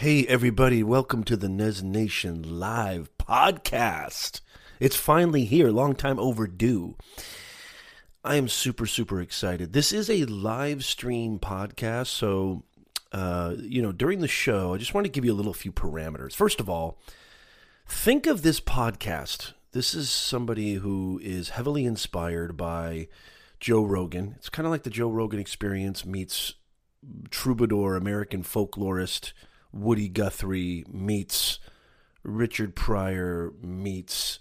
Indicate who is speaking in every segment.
Speaker 1: Hey, everybody, welcome to the Nez Nation Live podcast. It's finally here, long time overdue. I am super, super excited. This is a live stream podcast, so, uh, you know, during the show, I just want to give you a little few parameters. First of all, think of this podcast. This is somebody who is heavily inspired by Joe Rogan. It's kind of like the Joe Rogan experience meets troubadour, American folklorist Woody Guthrie meets Richard Pryor meets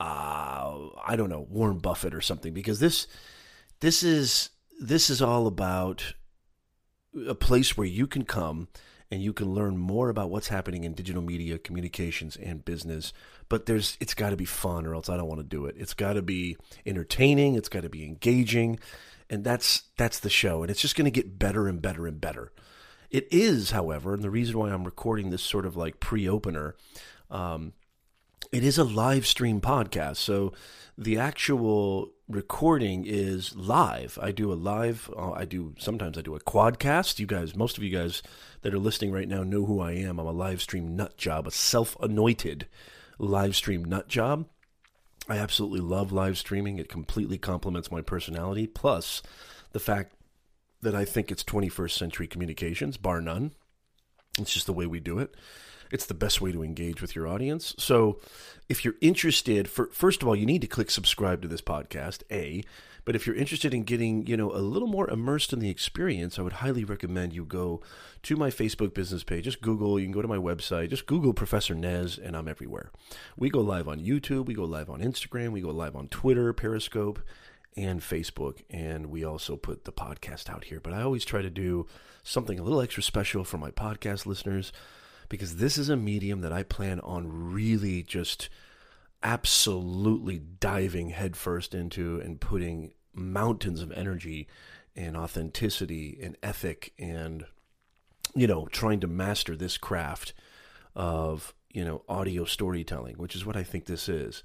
Speaker 1: uh, I don't know Warren Buffett or something because this this is this is all about a place where you can come and you can learn more about what's happening in digital media communications and business. But there's it's got to be fun or else I don't want to do it. It's got to be entertaining it's got to be engaging and that's that's the show and it's just going to get better and better and better it is, however, and the reason why I'm recording this sort of like pre opener, um, it is a live stream podcast. So the actual recording is live. I do a live, uh, I do sometimes I do a quadcast. You guys, most of you guys that are listening right now know who I am. I'm a live stream nut job, a self anointed live stream nut job. I absolutely love live streaming. It completely complements my personality. Plus, the fact that I think it's 21st century communications, bar none. It's just the way we do it. It's the best way to engage with your audience. So, if you're interested, for, first of all, you need to click subscribe to this podcast, A. But if you're interested in getting, you know, a little more immersed in the experience, I would highly recommend you go to my Facebook business page. Just Google, you can go to my website, just Google Professor Nez, and I'm everywhere. We go live on YouTube, we go live on Instagram, we go live on Twitter, Periscope, and Facebook. And we also put the podcast out here. But I always try to do something a little extra special for my podcast listeners because this is a medium that I plan on really just absolutely diving headfirst into and putting mountains of energy and authenticity and ethic and you know trying to master this craft of you know audio storytelling which is what I think this is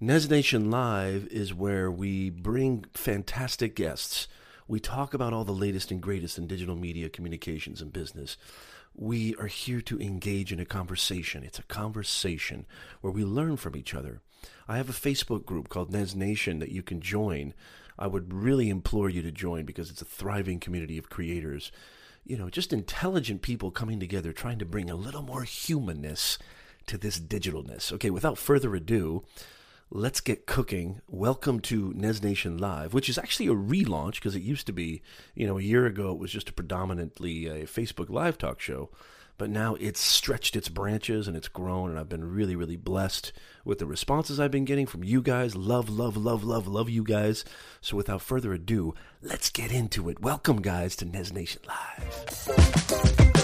Speaker 1: Nez Nation Live is where we bring fantastic guests. We talk about all the latest and greatest in digital media communications and business. We are here to engage in a conversation. It's a conversation where we learn from each other. I have a Facebook group called Nez Nation that you can join. I would really implore you to join because it's a thriving community of creators. You know, just intelligent people coming together trying to bring a little more humanness to this digitalness. Okay, without further ado, let's get cooking. Welcome to Nez Nation Live, which is actually a relaunch because it used to be, you know, a year ago it was just a predominantly a Facebook Live talk show. But now it's stretched its branches and it's grown, and I've been really, really blessed with the responses I've been getting from you guys. Love, love, love, love, love you guys. So without further ado, let's get into it. Welcome, guys, to Nez Nation Live.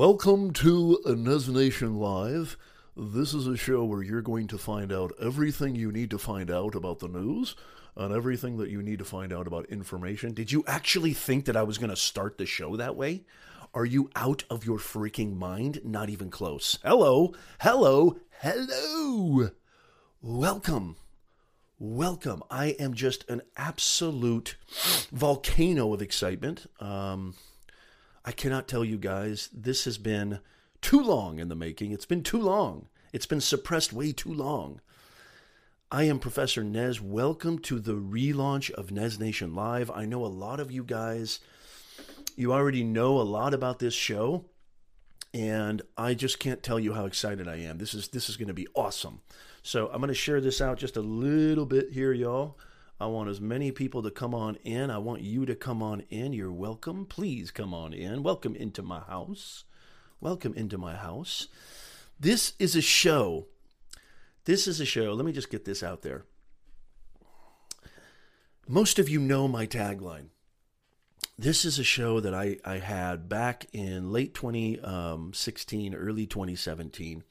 Speaker 1: Welcome to Nez Nation Live. This is a show where you're going to find out everything you need to find out about the news and everything that you need to find out about information. Did you actually think that I was going to start the show that way? Are you out of your freaking mind? Not even close. Hello, hello, hello. Welcome. Welcome. I am just an absolute volcano of excitement. Um, I cannot tell you guys, this has been too long in the making. It's been too long. It's been suppressed way too long. I am Professor Nez. Welcome to the relaunch of Nez Nation Live. I know a lot of you guys, you already know a lot about this show, and I just can't tell you how excited I am. This is this is going to be awesome. So I'm going to share this out just a little bit here, y'all. I want as many people to come on in. I want you to come on in. You're welcome. Please come on in. Welcome into my house. Welcome into my house. This is a show. This is a show. Let me just get this out there. Most of you know my tagline. This is a show that I, I had back in late 2016, um, early 2017.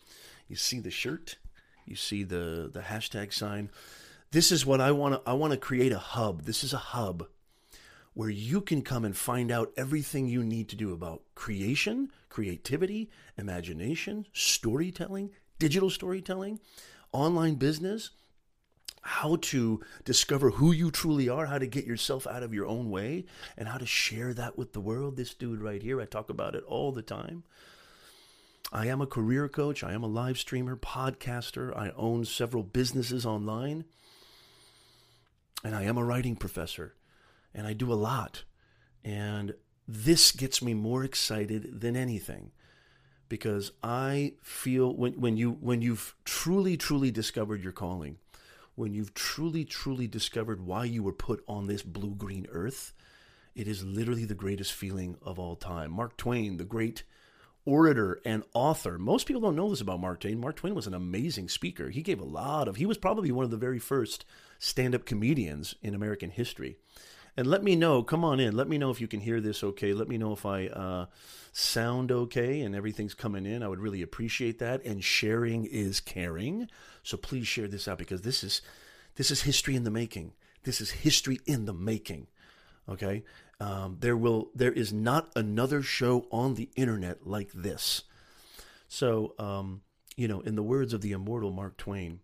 Speaker 1: You see the shirt, you see the, the hashtag sign this is what I want to I want to create a hub. This is a hub where you can come and find out everything you need to do about creation, creativity, imagination, storytelling, digital storytelling, online business, how to discover who you truly are, how to get yourself out of your own way, and how to share that with the world. This dude right here, I talk about it all the time. I am a career coach, I am a live streamer, podcaster, I own several businesses online, and I am a writing professor, and I do a lot. And this gets me more excited than anything because I feel when, when you when you've truly truly discovered your calling, when you've truly, truly discovered why you were put on this blue green earth, it is literally the greatest feeling of all time. Mark Twain, the great orator and author. Most people don't know this about Mark Twain. Mark Twain was an amazing speaker. He gave a lot of, he was probably one of the very first stand up comedians in American history. And let me know, come on in. Let me know if you can hear this okay. Let me know if I uh, sound okay and everything's coming in. I would really appreciate that. And sharing is caring. So please share this out because this is this is history in the making. This is history in the making. Okay? Um, there will there is not another show on the internet like this. So um, you know, in the words of the immortal Mark Twain,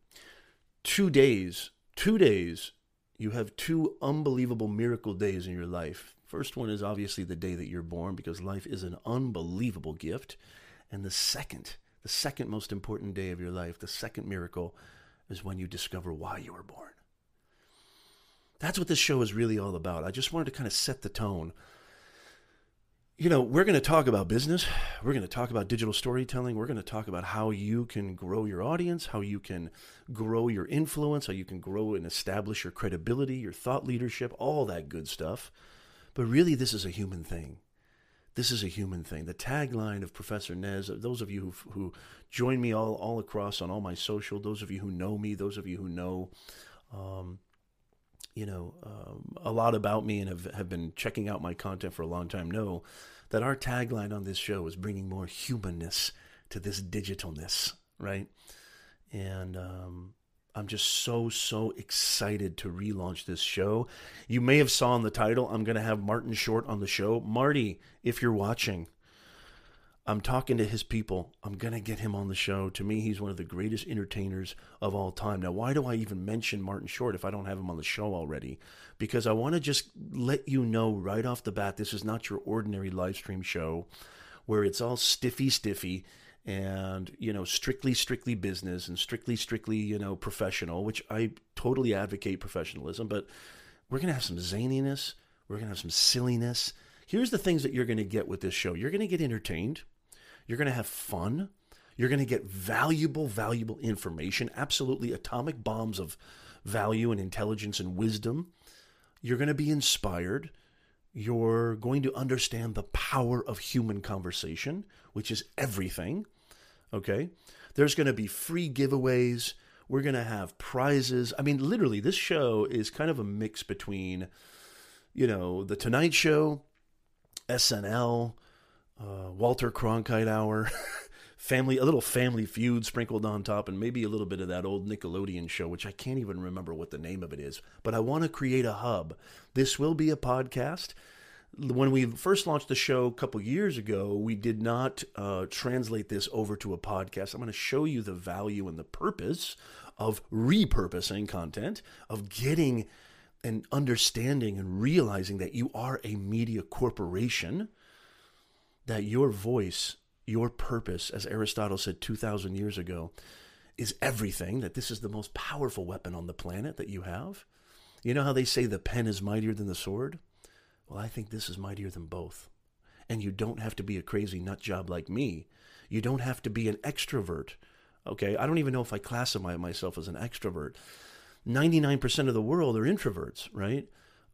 Speaker 1: two days, two days you have two unbelievable miracle days in your life. First one is obviously the day that you're born because life is an unbelievable gift. And the second, the second most important day of your life, the second miracle is when you discover why you were born. That's what this show is really all about. I just wanted to kind of set the tone you know, we're going to talk about business. We're going to talk about digital storytelling. We're going to talk about how you can grow your audience, how you can grow your influence, how you can grow and establish your credibility, your thought leadership, all that good stuff. But really, this is a human thing. This is a human thing. The tagline of Professor Nez, those of you who, who join me all, all across on all my social, those of you who know me, those of you who know um, you know um, a lot about me and have, have been checking out my content for a long time know that our tagline on this show is bringing more humanness to this digitalness, right? And um, I'm just so so excited to relaunch this show. You may have saw in the title I'm going to have Martin Short on the show. Marty, if you're watching, I'm talking to his people. I'm going to get him on the show. To me, he's one of the greatest entertainers of all time. Now, why do I even mention Martin Short if I don't have him on the show already? Because I want to just let you know right off the bat this is not your ordinary live stream show where it's all stiffy, stiffy and, you know, strictly, strictly business and strictly, strictly, you know, professional, which I totally advocate professionalism. But we're going to have some zaniness, we're going to have some silliness. Here's the things that you're going to get with this show you're going to get entertained you're going to have fun. You're going to get valuable, valuable information, absolutely atomic bombs of value and intelligence and wisdom. You're going to be inspired. You're going to understand the power of human conversation, which is everything. Okay? There's going to be free giveaways. We're going to have prizes. I mean, literally, this show is kind of a mix between, you know, The Tonight Show, SNL, uh, Walter Cronkite hour, family, a little family feud sprinkled on top, and maybe a little bit of that old Nickelodeon show, which I can't even remember what the name of it is. But I want to create a hub. This will be a podcast. When we first launched the show a couple years ago, we did not uh, translate this over to a podcast. I'm going to show you the value and the purpose of repurposing content, of getting and understanding and realizing that you are a media corporation that your voice, your purpose, as Aristotle said 2,000 years ago, is everything, that this is the most powerful weapon on the planet that you have. You know how they say the pen is mightier than the sword? Well, I think this is mightier than both. And you don't have to be a crazy nut job like me. You don't have to be an extrovert. Okay, I don't even know if I classify myself as an extrovert. 99% of the world are introverts, right?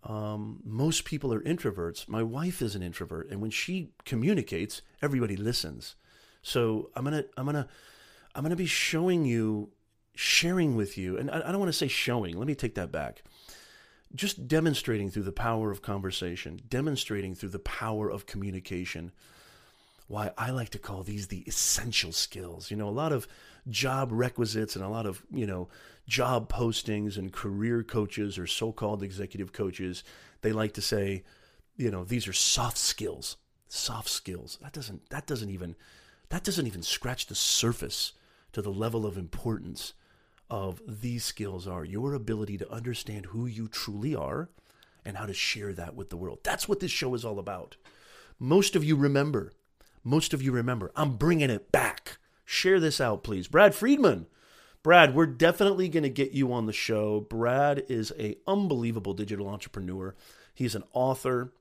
Speaker 1: Um, most people are introverts. My wife is an introvert, and when she communicates, everybody listens. So I'm gonna, I'm gonna, I'm gonna be showing you, sharing with you, and I, I don't want to say showing. Let me take that back. Just demonstrating through the power of conversation, demonstrating through the power of communication. Why I like to call these the essential skills. You know, a lot of job requisites and a lot of, you know, job postings and career coaches or so called executive coaches, they like to say you know, these are soft skills. Soft skills. That doesn't that doesn't even that doesn't even scratch the surface to the level of importance of these skills are your ability to understand who you truly are and how to share that with the world. That's what this show is all about. Most of you remember. Most of you remember. I'm bringing it back. Share this out, please. Brad Friedman. Brad, we're definitely going to get you on the show. Brad is a unbelievable digital entrepreneur. He's an author.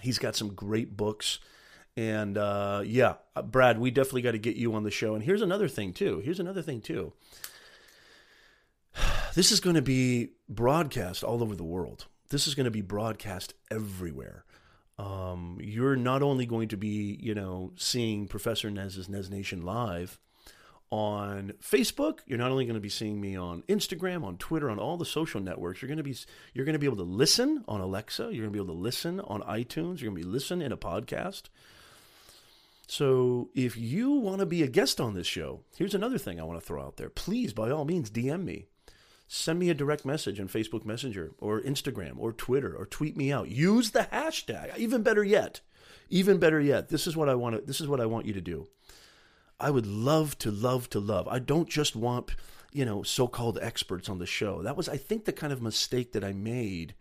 Speaker 1: He's got some great books. And uh, yeah, uh, Brad, we definitely got to get you on the show. And here's another thing, too. Here's another thing, too. This is going to be broadcast all over the world. This is going to be broadcast everywhere. Um, you're not only going to be, you know, seeing Professor Nez's Nez Nation live on Facebook. You're not only going to be seeing me on Instagram, on Twitter, on all the social networks. You're going to be you're going to be able to listen on Alexa. You're going to be able to listen on iTunes. You're going to be listening in a podcast. So if you want to be a guest on this show, here's another thing I want to throw out there. Please, by all means, DM me. Send me a direct message on Facebook Messenger or Instagram or Twitter or tweet me out. Use the hashtag. Even better yet, even better yet, this is what I want to, this is what I want you to do. I would love to love to love. I don't just want, you know, so-called experts on the show. That was I think the kind of mistake that I made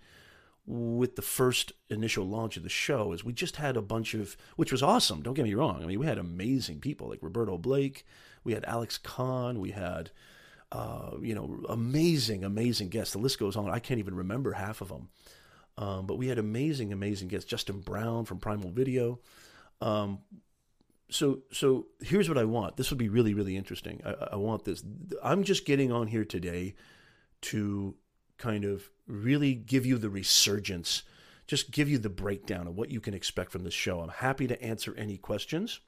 Speaker 1: with the first initial launch of the show is we just had a bunch of which was awesome don't get me wrong i mean we had amazing people like roberto blake we had alex kahn we had uh, you know amazing amazing guests. The list goes on. I can't even remember half of them um, but we had amazing amazing guests. Justin brown from primal video. Um, so so here's what i want. This would be really really interesting. I, I want this. I'm just getting on here today to kind of really give you the resurgence, just give you the breakdown of what you can expect from this show. I'm happy to answer any questions.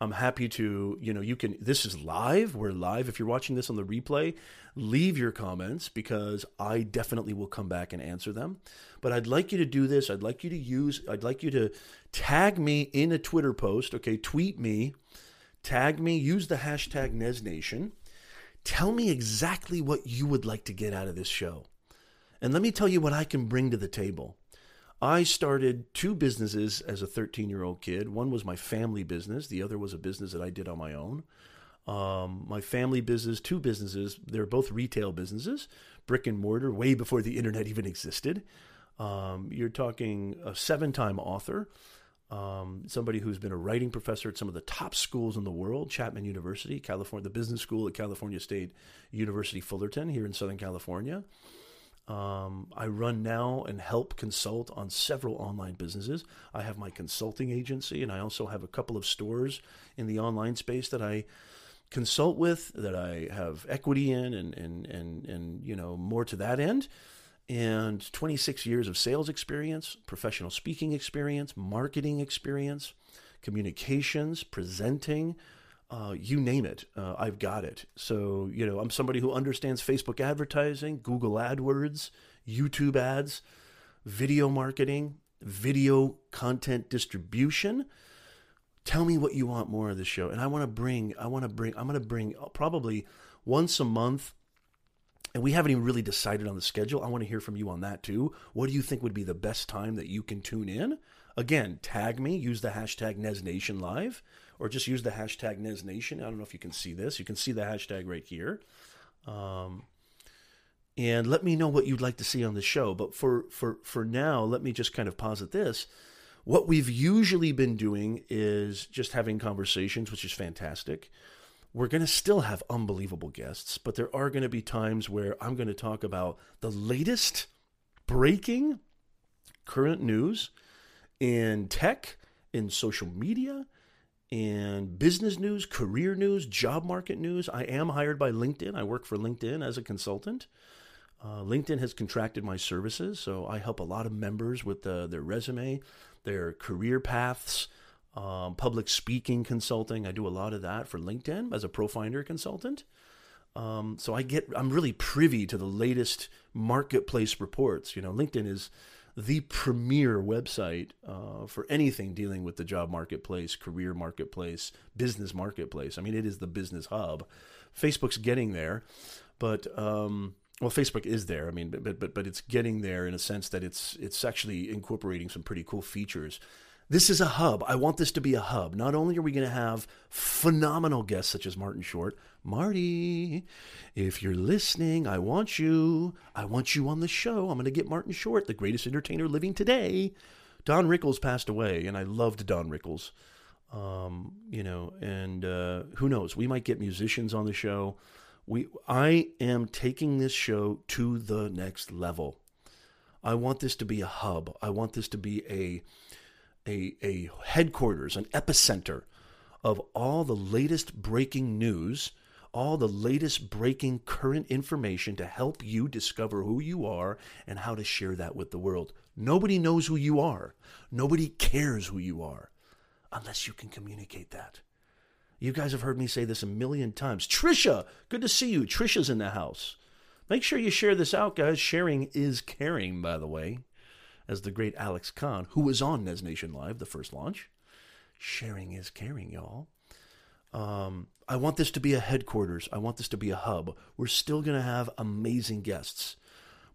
Speaker 1: I'm happy to, you know, you can, this is live. We're live. If you're watching this on the replay, leave your comments because I definitely will come back and answer them. But I'd like you to do this. I'd like you to use, I'd like you to tag me in a Twitter post, okay? Tweet me, tag me, use the hashtag NezNation. Tell me exactly what you would like to get out of this show. And let me tell you what I can bring to the table. I started two businesses as a 13 year old kid. One was my family business, the other was a business that I did on my own. Um, my family business, two businesses, they're both retail businesses, brick and mortar, way before the internet even existed. Um, you're talking a seven time author, um, somebody who's been a writing professor at some of the top schools in the world, Chapman University, California, the business school at California State University Fullerton here in Southern California. Um, I run now and help consult on several online businesses. I have my consulting agency, and I also have a couple of stores in the online space that I consult with, that I have equity in, and and and and you know more to that end and 26 years of sales experience, professional speaking experience, marketing experience, communications, presenting, uh, you name it, uh, I've got it. So, you know, I'm somebody who understands Facebook advertising, Google AdWords, YouTube ads, video marketing, video content distribution. Tell me what you want more of this show. And I want to bring, I want to bring, I'm going to bring probably once a month and we haven't even really decided on the schedule. I want to hear from you on that too. What do you think would be the best time that you can tune in? Again, tag me, use the hashtag NezNation Live, or just use the hashtag NezNation. I don't know if you can see this. You can see the hashtag right here. Um, and let me know what you'd like to see on the show. But for, for, for now, let me just kind of posit this. What we've usually been doing is just having conversations, which is fantastic we're going to still have unbelievable guests, but there are going to be times where I'm going to talk about the latest breaking current news in tech, in social media, in business news, career news, job market news. I am hired by LinkedIn. I work for LinkedIn as a consultant. Uh, LinkedIn has contracted my services, so I help a lot of members with uh, their resume, their career paths, um, public speaking consulting. I do a lot of that for LinkedIn as a Profinder consultant. Um, so I get I'm really privy to the latest marketplace reports. You know, LinkedIn is the premier website uh, for anything dealing with the job marketplace, career marketplace, business marketplace. I mean, it is the business hub. Facebook's getting there, but um, well, Facebook is there. I mean, but but but it's getting there in a sense that it's it's actually incorporating some pretty cool features. This is a hub. I want this to be a hub. Not only are we going to have phenomenal guests such as Martin Short, Marty, if you're listening, I want you. I want you on the show. I'm going to get Martin Short, the greatest entertainer living today. Don Rickles passed away, and I loved Don Rickles. Um, you know, and uh, who knows? We might get musicians on the show we I am taking this show to the next level. I want this to be a hub. I want this to be a a a headquarters, an epicenter of all the latest breaking news, all the latest breaking current information to help you discover who you are and how to share that with the world. Nobody knows who you are. Nobody cares who you are unless you can communicate that. You guys have heard me say this a million times. Trisha, good to see you. Trisha's in the house. Make sure you share this out, guys. Sharing is caring, by the way, as the great Alex Kahn, who was on Nez Nation Live, the first launch. Sharing is caring, y'all. Um, I want this to be a headquarters. I want this to be a hub. We're still going to have amazing guests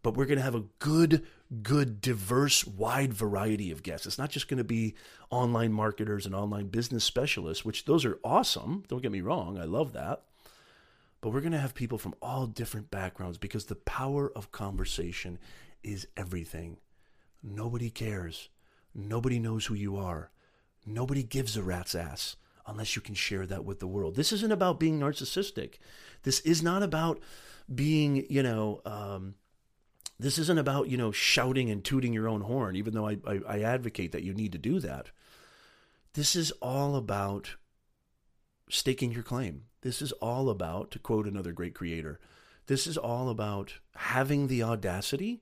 Speaker 1: but we're going to have a good, good, diverse, wide variety of guests. It's not just going to be online marketers and online business specialists, which those are awesome. Don't get me wrong, I love that. But we're going to have people from all different backgrounds because the power of conversation is everything. Nobody cares. Nobody knows who you are. Nobody gives a rat's ass unless you can share that with the world. This isn't about being narcissistic. This is not about being, you know, um, this isn't about you know shouting and tooting your own horn even though I, I, I, advocate that you need to do that this is all about staking your claim this is all about to quote another great creator this is all about having the audacity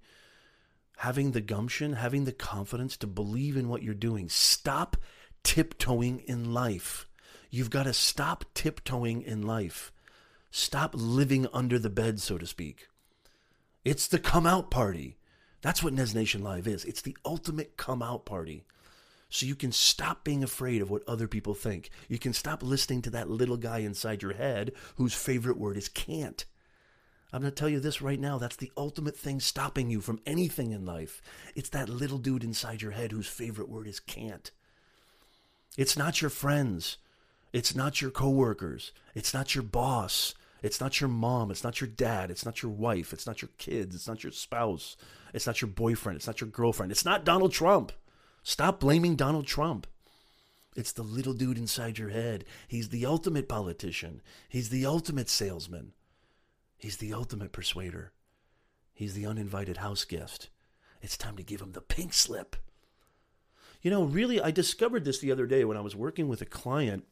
Speaker 1: having the gumption having the confidence to believe in what you're doing stop tiptoeing in life you've got to stop tiptoeing in life stop living under the bed so to speak it's the come out party. That's what Nez Nation Live is. It's the ultimate come out party. So you can stop being afraid of what other people think. You can stop listening to that little guy inside your head whose favorite word is can't. I'm going to tell you this right now. That's the ultimate thing stopping you from anything in life. It's that little dude inside your head whose favorite word is can't. It's not your friends. It's not your coworkers. It's not your boss. It's not your mom. It's not your dad. It's not your wife. It's not your kids. It's not your spouse. It's not your boyfriend. It's not your girlfriend. It's not Donald Trump. Stop blaming Donald Trump. It's the little dude inside your head. He's the ultimate politician. He's the ultimate salesman. He's the ultimate persuader. He's the uninvited house guest. It's time to give him the pink slip. You know, really, I discovered this the other day when I was working with a client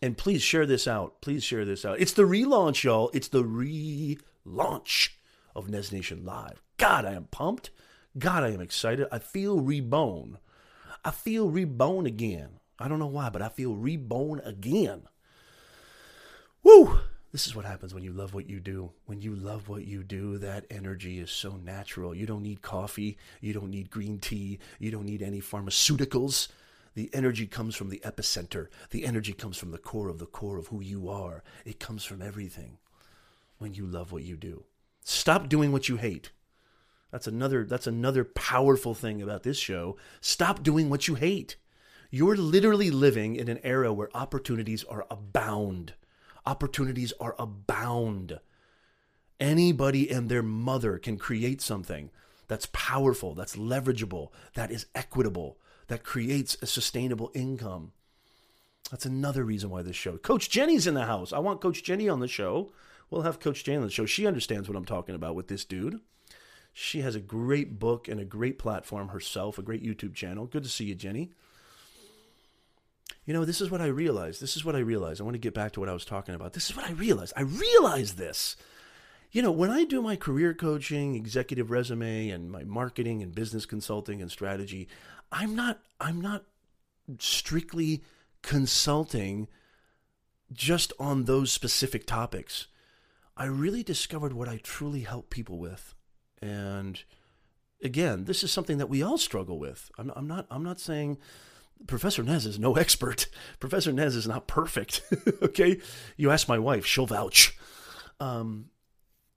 Speaker 1: and please share this out. Please share this out. It's the relaunch, y'all. It's the relaunch of Nez Nation Live. God, I am pumped. God, I am excited. I feel reborn. I feel reborn again. I don't know why, but I feel reborn again. Woo! This is what happens when you love what you do. When you love what you do, that energy is so natural. You don't need coffee. You don't need green tea. You don't need any pharmaceuticals. The energy comes from the epicenter. The energy comes from the core of the core of who you are. It comes from everything when you love what you do. Stop doing what you hate. That's another that's another powerful thing about this show. Stop doing what you hate. You're literally living in an era where opportunities are abound. Opportunities are abound. Anybody and their mother can create something that's powerful, that's leverageable, that is equitable, that creates a sustainable income. That's another reason why this show. Coach Jenny's in the house. I want Coach Jenny on the show. We'll have Coach Jenny on the show. She understands what I'm talking about with this dude. She has a great book and a great platform herself, a great YouTube channel. Good to see you, Jenny. You know, this is what I realized. This is what I realized. I want to get back to what I was talking about. This is what I realized. I realized this. You know, when I do my career coaching, executive resume, and my marketing and business consulting and strategy, I'm not I'm not strictly consulting just on those specific topics. I really discovered what I truly help people with. And again, this is something that we all struggle with. I'm, I'm not I'm not saying Professor Nez is no expert. Professor Nez is not perfect. okay, you ask my wife; she'll vouch. Um,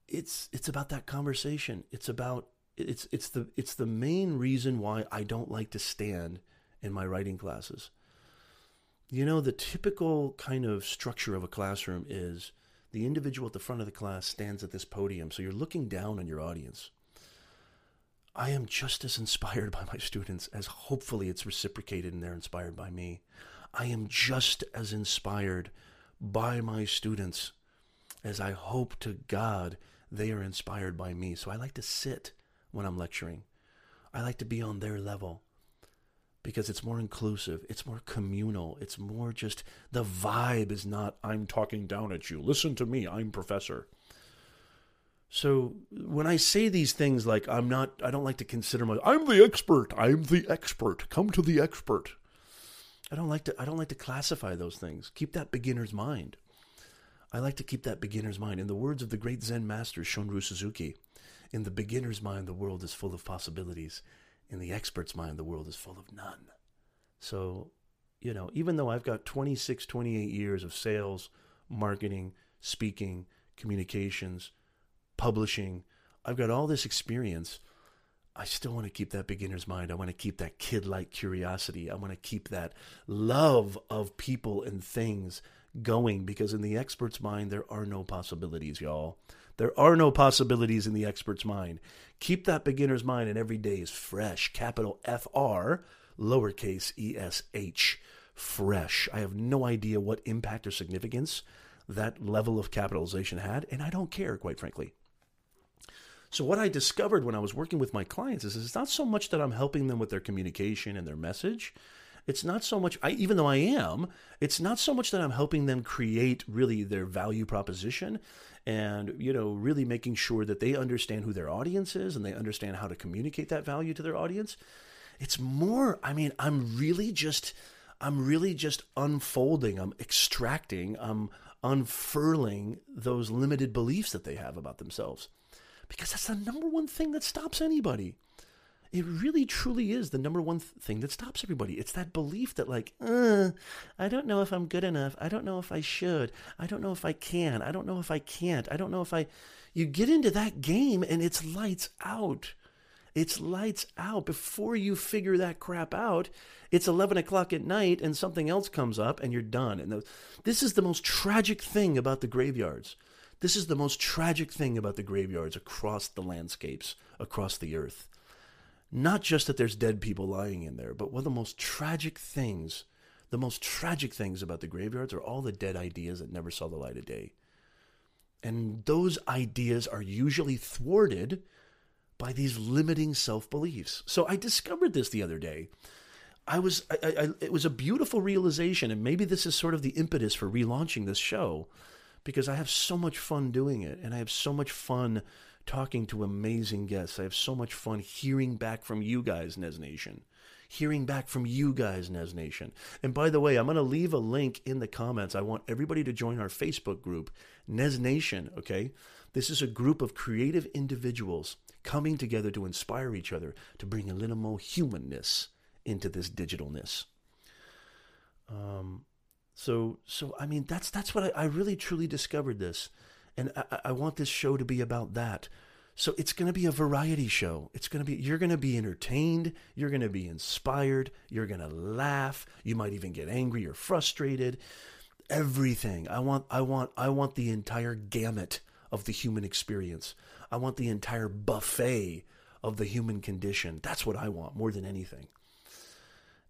Speaker 1: it's it's about that conversation. It's about it's it's the it's the main reason why I don't like to stand in my writing classes. You know, the typical kind of structure of a classroom is the individual at the front of the class stands at this podium, so you're looking down on your audience. I am just as inspired by my students as hopefully it's reciprocated and they're inspired by me. I am just as inspired by my students as I hope to God they are inspired by me. So I like to sit when I'm lecturing. I like to be on their level because it's more inclusive, it's more communal, it's more just the vibe is not I'm talking down at you. Listen to me, I'm professor. So when I say these things like I'm not I don't like to consider my I'm the expert. I'm the expert. Come to the expert. I don't like to I don't like to classify those things. Keep that beginner's mind. I like to keep that beginner's mind. In the words of the great Zen master Shunryu Suzuki, in the beginner's mind, the world is full of possibilities. In the expert's mind, the world is full of none. So, you know, even though I've got 26, 28 years of sales, marketing, speaking, communications, publishing, I've got all this experience. I still want to keep that beginner's mind. I want to keep that kid like curiosity. I want to keep that love of people and things going because in the expert's mind, there are no possibilities, y'all. There are no possibilities in the expert's mind. Keep that beginner's mind, and every day is fresh. Capital F R, lowercase e s h, fresh. I have no idea what impact or significance that level of capitalization had, and I don't care, quite frankly. So, what I discovered when I was working with my clients is it's not so much that I'm helping them with their communication and their message. It's not so much, I, even though I am, it's not so much that I'm helping them create really their value proposition and, you know, really making sure that they understand who their audience is and they understand how to communicate that value to their audience. It's more, I mean, I'm really just, I'm really just unfolding, I'm extracting, I'm unfurling those limited beliefs that they have about themselves. Because that's the number one thing that stops anybody it really truly is the number one th- thing that stops everybody. It's that belief that, like, uh, I don't know if I'm good enough. I don't know if I should. I don't know if I can. I don't know if I can't. I don't know if I. You get into that game and it's lights out. It's lights out. Before you figure that crap out, it's 11 o'clock at night and something else comes up and you're done. And the, this is the most tragic thing about the graveyards. This is the most tragic thing about the graveyards across the landscapes, across the earth not just that there's dead people lying in there, but one of the most tragic things, the most tragic things about the graveyards are all the dead ideas that never saw the light of day. And those ideas are usually thwarted by these limiting self beliefs. So I discovered this the other day. I was, I, I, it was a beautiful realization, and maybe this is sort of the impetus for relaunching this show, because I have so much fun doing it, and I have so much fun talking to amazing guests. I have so much fun hearing back from you guys, Nez Nation. Hearing back from you guys, Nez Nation. And by the way, I'm going to leave a link in the comments. I want everybody to join our Facebook group, Nez Nation, okay? This is a group of creative individuals coming together to inspire each other, to bring a little more humanness into this digitalness. Um, so, so I mean, that's that's what I, I really truly discovered this. And I, I want this show to be about that. So it's going to be a variety show. It's going to be you're going to be entertained, you're going to be inspired, you're going to laugh, you might even get angry or frustrated. Everything. I want I want I want the entire gamut of the human experience. I want the entire buffet of the human condition. That's what I want more than anything.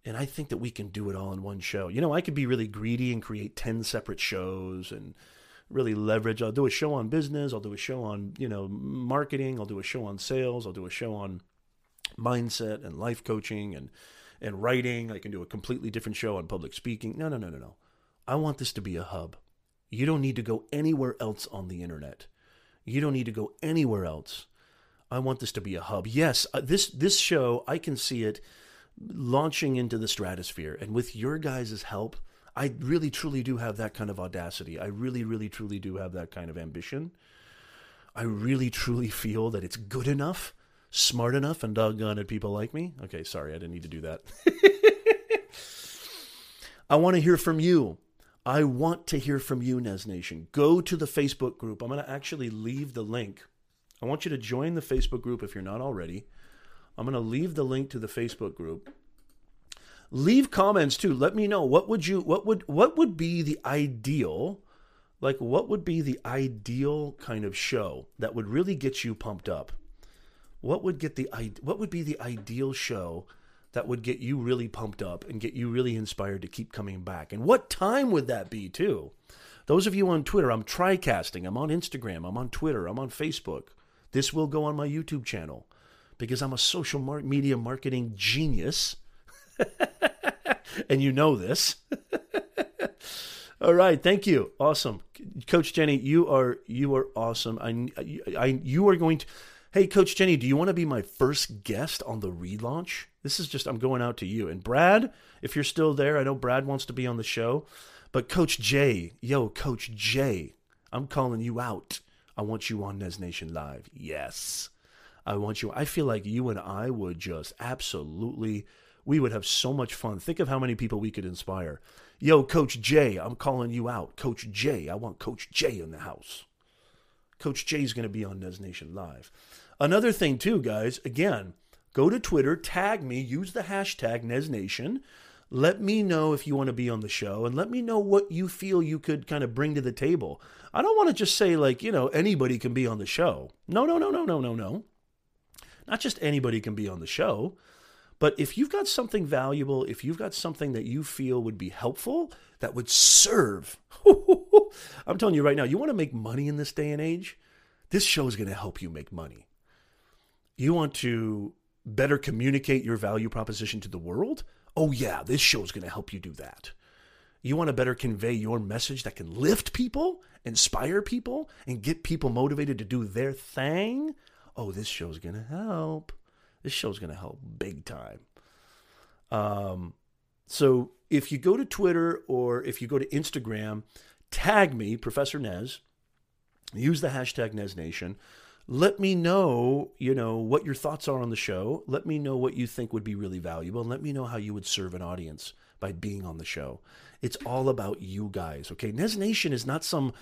Speaker 1: And I think that we can do it all in one show. You know, I could be really greedy and create 10 separate shows and really leverage. I'll do a show on business. I'll do a show on you know marketing. I'll do a show on sales. I'll do a show on mindset and life coaching and and writing. I can do a completely different show on public speaking. No, no, no, no, no. I want this to be a hub. You don't need to go anywhere else on the internet. You don't need to go anywhere else. I want this to be a hub. Yes, uh, this this show I can see it launching into the stratosphere, and with your guys' help, I really truly do have that kind of audacity. I really, really, truly do have that kind of ambition. I really, truly feel that it's good enough, smart enough, and doggone it, people like me. Okay, sorry, I didn't need to do that. I want to hear from you. I want to hear from you, Nez Nation. Go to the Facebook group. I'm going to actually leave the link. I want you to join the Facebook group if you're not already. I'm going to leave the link to the Facebook group. Leave comments too. Let me know what would you what would what would be the ideal like what would be the ideal kind of show that would really get you pumped up? What would get the what would be the ideal show that would get you really pumped up and get you really inspired to keep coming back? And what time would that be, too? Those of you on Twitter, I'm tricasting. I'm on Instagram. I'm on Twitter. I'm on Facebook. This will go on my YouTube channel because I'm a social media marketing genius. and you know this. All right, thank you. Awesome, Coach Jenny. You are you are awesome. I, I you are going to. Hey, Coach Jenny, do you want to be my first guest on the relaunch? This is just I'm going out to you and Brad. If you're still there, I know Brad wants to be on the show, but Coach J, yo, Coach J, I'm calling you out. I want you on Nez Nation Live. Yes, I want you. I feel like you and I would just absolutely. We would have so much fun. Think of how many people we could inspire. Yo, Coach J, I'm calling you out. Coach J, I want Coach J in the house. Coach J is going to be on Nez Nation Live. Another thing, too, guys, again, go to Twitter, tag me, use the hashtag Nez Nation. Let me know if you want to be on the show and let me know what you feel you could kind of bring to the table. I don't want to just say, like, you know, anybody can be on the show. No, no, no, no, no, no, no. Not just anybody can be on the show. But if you've got something valuable, if you've got something that you feel would be helpful, that would serve, I'm telling you right now, you want to make money in this day and age? This show is going to help you make money. You want to better communicate your value proposition to the world? Oh, yeah, this show is going to help you do that. You want to better convey your message that can lift people, inspire people, and get people motivated to do their thing? Oh, this show's going to help. This show's going to help big time. Um, so if you go to Twitter or if you go to Instagram, tag me, Professor Nez. Use the hashtag NezNation. Let me know, you know, what your thoughts are on the show. Let me know what you think would be really valuable, and let me know how you would serve an audience by being on the show. It's all about you guys, okay? Nez Nation is not some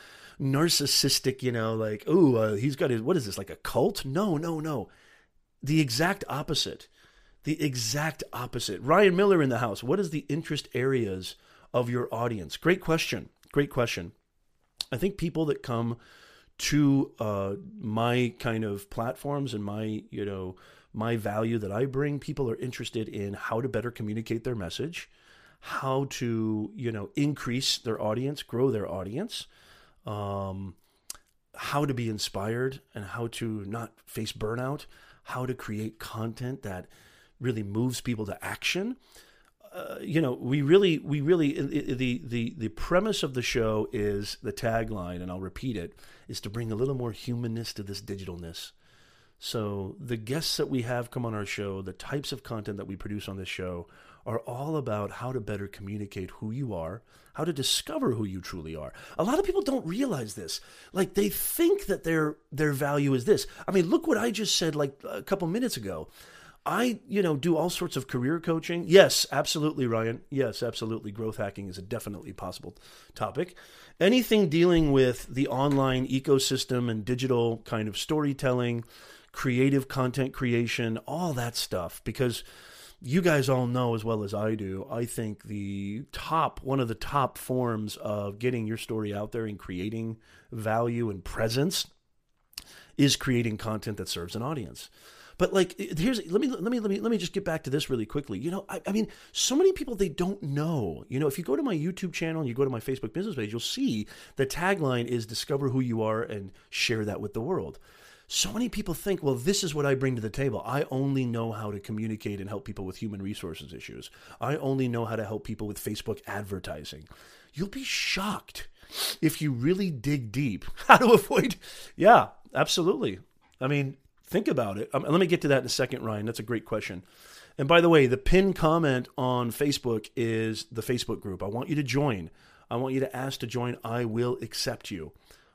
Speaker 1: narcissistic, you know, like, oh, uh, he's got his, what is this, like a cult? No, no, no the exact opposite. The exact opposite. Ryan Miller in the house. What is the interest areas of your audience? Great question. Great question. I think people that come to uh, my kind of platforms and my, you know, my value that I bring, people are interested in how to better communicate their message, how to, you know, increase their audience, grow their audience, um, how to be inspired, and how to not face burnout how to create content that really moves people to action. Uh, you know, we really, we really, the the the premise of the show is the tagline, and I'll repeat it, is to bring a little more humanness to this digitalness. So the guests that we have come on our show, the types of content that we produce on this show, are all about how to better communicate who you are, how to discover who you truly are. A lot of people don't realize this. Like they think that their their value is this. I mean, look what I just said like a couple minutes ago. I, you know, do all sorts of career coaching. Yes, absolutely, Ryan. Yes, absolutely. Growth hacking is a definitely possible topic. Anything dealing with the online ecosystem and digital kind of storytelling, creative content creation, all that stuff because you guys all know as well as I do, I think the top, one of the top forms of getting your story out there and creating value and presence is creating content that serves an audience. But like, here's let me let me let me let me just get back to this really quickly. You know, I, I, mean, so many people they don't know. You know, if you go to my YouTube channel and you go to my Facebook business page, you'll see the tagline is "Discover who you are and share that with the world." so many people think, well, this is what I bring to the table. I only know how to communicate and help people with human resources issues. I only know how to help people with Facebook advertising. You'll be shocked if you really dig deep how to avoid. Yeah, absolutely. I mean, think about it. Um, let me get to that in a second, Ryan. That's a great question. And by the way, the pinned comment on Facebook is the Facebook group. I want you to join. I want you to ask to join. I will accept you.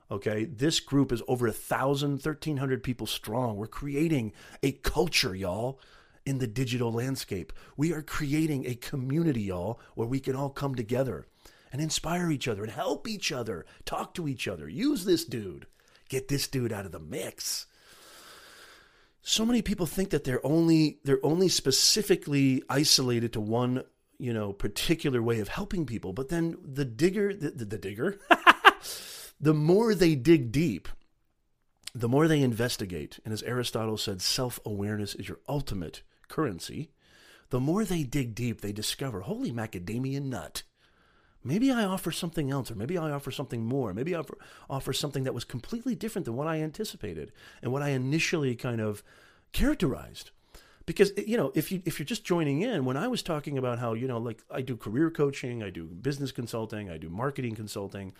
Speaker 1: Okay, this group is over a thousand, thirteen hundred people strong. We're creating a culture, y'all, in the digital landscape. We are creating a community, y'all, where we can all come together and inspire each other and help each other, talk to each other. Use this dude. Get this dude out of the mix. So many people think that they're only they're only specifically isolated to one, you know, particular way of helping people, but then the digger the, the, the digger the more they dig deep, the more they investigate, and as Aristotle said, self awareness is your ultimate currency. The more they dig deep, they discover, holy macadamia nut. Maybe I offer something else, or maybe I offer something more. Maybe I offer, offer something that was completely different than what I anticipated and what I initially kind of characterized. Because you know, if you if you're just joining in, when I was talking about how you know, like I do career coaching, I do business consulting, I do marketing consulting,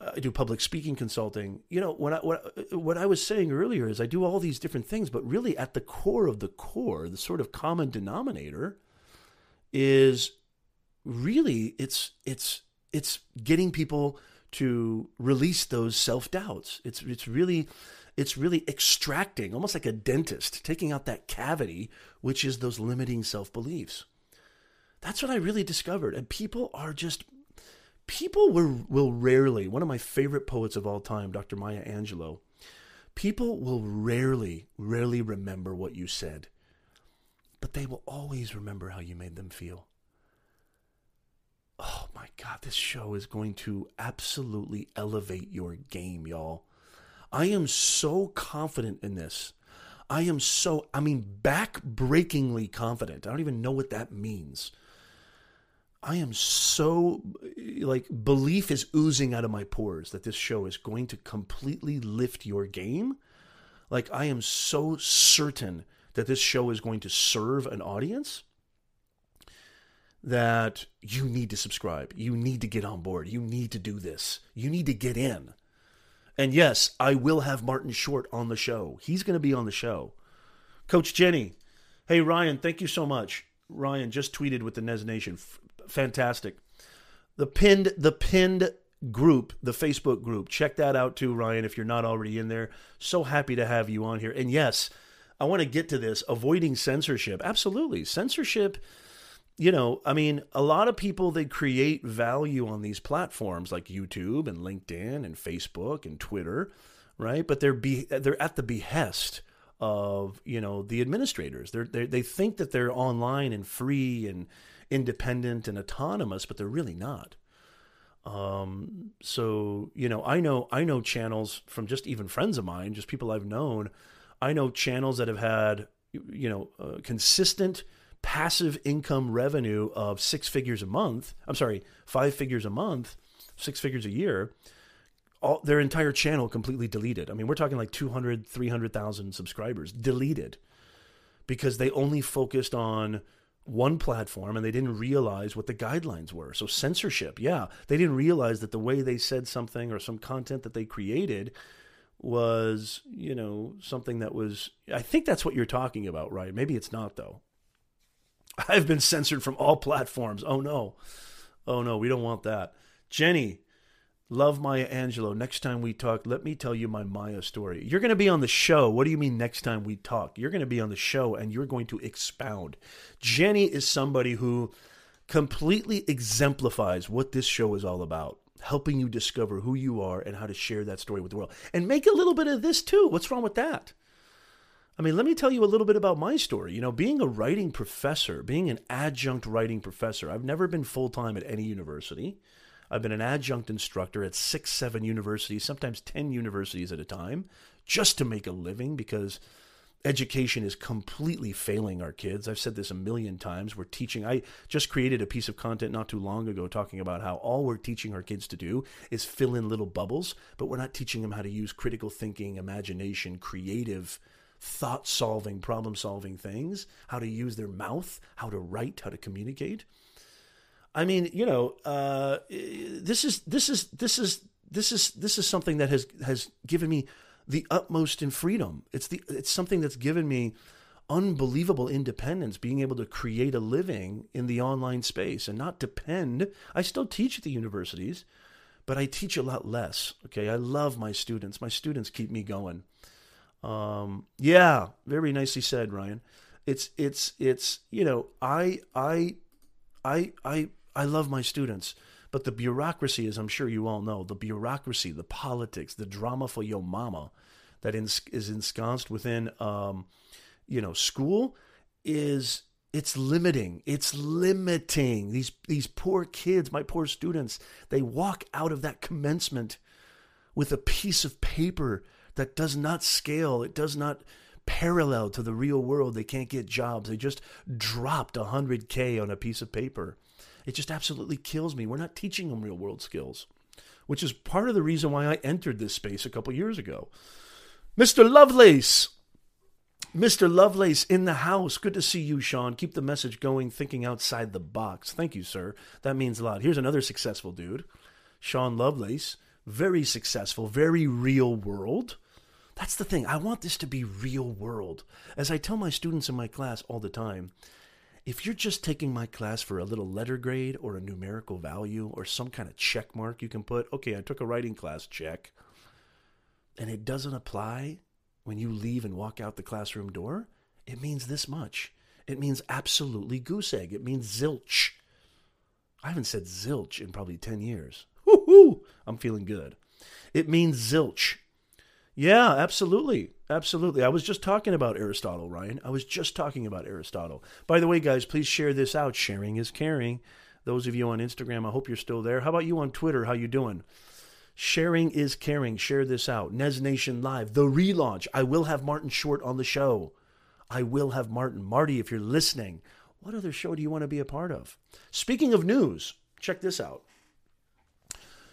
Speaker 1: uh, I do public speaking consulting. You know, what I, what what I was saying earlier is I do all these different things, but really at the core of the core, the sort of common denominator is really it's it's it's getting people to release those self-doubts. It's it's really it's really extracting almost like a dentist taking out that cavity which is those limiting self-beliefs. That's what I really discovered and people are just people will, will rarely, one of my favorite poets of all time, Dr. Maya Angelou, people will rarely, rarely remember what you said, but they will always remember how you made them feel. Oh my God, this show is going to absolutely elevate your game, y'all. I am so confident in this. I am so, I mean, back-breakingly confident. I don't even know what that means. I am so like belief is oozing out of my pores that this show is going to completely lift your game. Like I am so certain that this show is going to serve an audience that you need to subscribe. You need to get on board. You need to do this. You need to get in. And yes, I will have Martin Short on the show. He's going to be on the show. Coach Jenny. Hey Ryan, thank you so much. Ryan just tweeted with the Nez Nation fantastic. The pinned the pinned group, the Facebook group. Check that out too, Ryan, if you're not already in there. So happy to have you on here. And yes, I want to get to this avoiding censorship. Absolutely. Censorship, you know, I mean, a lot of people they create value on these platforms like YouTube and LinkedIn and Facebook and Twitter, right? But they're be they're at the behest of, you know, the administrators. They're, they they think that they're online and free and independent and autonomous, but they're really not. Um, so you know, I know I know channels from just even friends of mine, just people I've known. I know channels that have had you know uh, consistent passive income revenue of six figures a month. I'm sorry, five figures a month, six figures a year. All their entire channel completely deleted. I mean, we're talking like 200, 300,000 subscribers deleted because they only focused on one platform and they didn't realize what the guidelines were. So censorship, yeah, they didn't realize that the way they said something or some content that they created was, you know, something that was I think that's what you're talking about, right? Maybe it's not though. I've been censored from all platforms. Oh no. Oh no, we don't want that. Jenny, Love Maya Angelou. Next time we talk, let me tell you my Maya story. You're going to be on the show. What do you mean next time we talk? You're going to be on the show and you're going to expound. Jenny is somebody who completely exemplifies what this show is all about, helping you discover who you are and how to share that story with the world. And make a little bit of this too. What's wrong with that? I mean, let me tell you a little bit about my story. You know, being a writing professor, being an adjunct writing professor, I've never been full time at any university. I've been an adjunct instructor at six, seven universities, sometimes 10 universities at a time, just to make a living because education is completely failing our kids. I've said this a million times. We're teaching, I just created a piece of content not too long ago talking about how all we're teaching our kids to do is fill in little bubbles, but we're not teaching them how to use critical thinking, imagination, creative thought solving, problem solving things, how to use their mouth, how to write, how to communicate. I mean, you know, uh, this is this is this is this is this is something that has has given me the utmost in freedom. It's the it's something that's given me unbelievable independence, being able to create a living in the online space and not depend. I still teach at the universities, but I teach a lot less. Okay, I love my students. My students keep me going. Um, yeah, very nicely said, Ryan. It's it's it's you know I I I I I love my students, But the bureaucracy, as I'm sure you all know, the bureaucracy, the politics, the drama for your mama that is ensconced within, um, you know, school is it's limiting. It's limiting these these poor kids, my poor students. They walk out of that commencement with a piece of paper that does not scale. It does not parallel to the real world. They can't get jobs. They just dropped 100K on a piece of paper. It just absolutely kills me. We're not teaching them real world skills, which is part of the reason why I entered this space a couple years ago. Mr. Lovelace. Mr. Lovelace in the house. Good to see you, Sean. Keep the message going, thinking outside the box. Thank you, sir. That means a lot. Here's another successful dude, Sean Lovelace. Very successful, very real world. That's the thing. I want this to be real world. As I tell my students in my class all the time, if you're just taking my class for a little letter grade or a numerical value or some kind of check mark you can put, okay, I took a writing class, check, and it doesn't apply when you leave and walk out the classroom door, it means this much. It means absolutely goose egg. It means zilch. I haven't said zilch in probably 10 years. Woo-hoo! I'm feeling good. It means zilch. Yeah, absolutely. Absolutely. I was just talking about Aristotle, Ryan. I was just talking about Aristotle. By the way, guys, please share this out. Sharing is caring. Those of you on Instagram, I hope you're still there. How about you on Twitter? How you doing? Sharing is caring. Share this out. Nez Nation Live, the relaunch. I will have Martin Short on the show. I will have Martin. Marty, if you're listening, what other show do you want to be a part of? Speaking of news, check this out.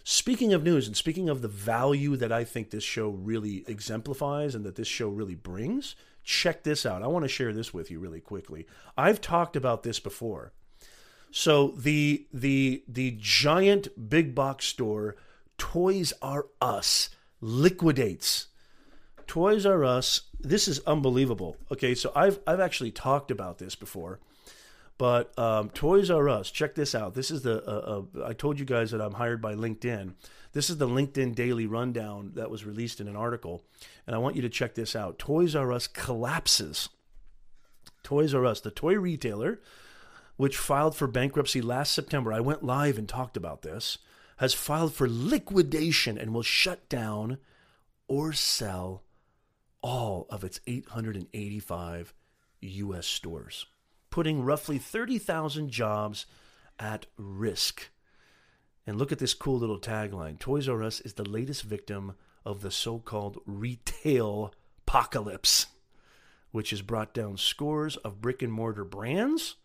Speaker 1: Speaking of news and speaking of the value that I think this show really exemplifies and that this show really brings, check this out. I want to share this with you really quickly. I've talked about this before. So the the the giant big box store Toys R Us liquidates. Toys R Us, this is unbelievable. Okay, so I've I've actually talked about this before. But um, Toys R Us, check this out. This is the, uh, uh, I told you guys that I'm hired by LinkedIn. This is the LinkedIn Daily Rundown that was released in an article. And I want you to check this out. Toys R Us collapses. Toys R Us, the toy retailer, which filed for bankruptcy last September, I went live and talked about this, has filed for liquidation and will shut down or sell all of its 885 U.S. stores putting roughly 30,000 jobs at risk. And look at this cool little tagline Toys R Us is the latest victim of the so called retail apocalypse, which has brought down scores of brick and mortar brands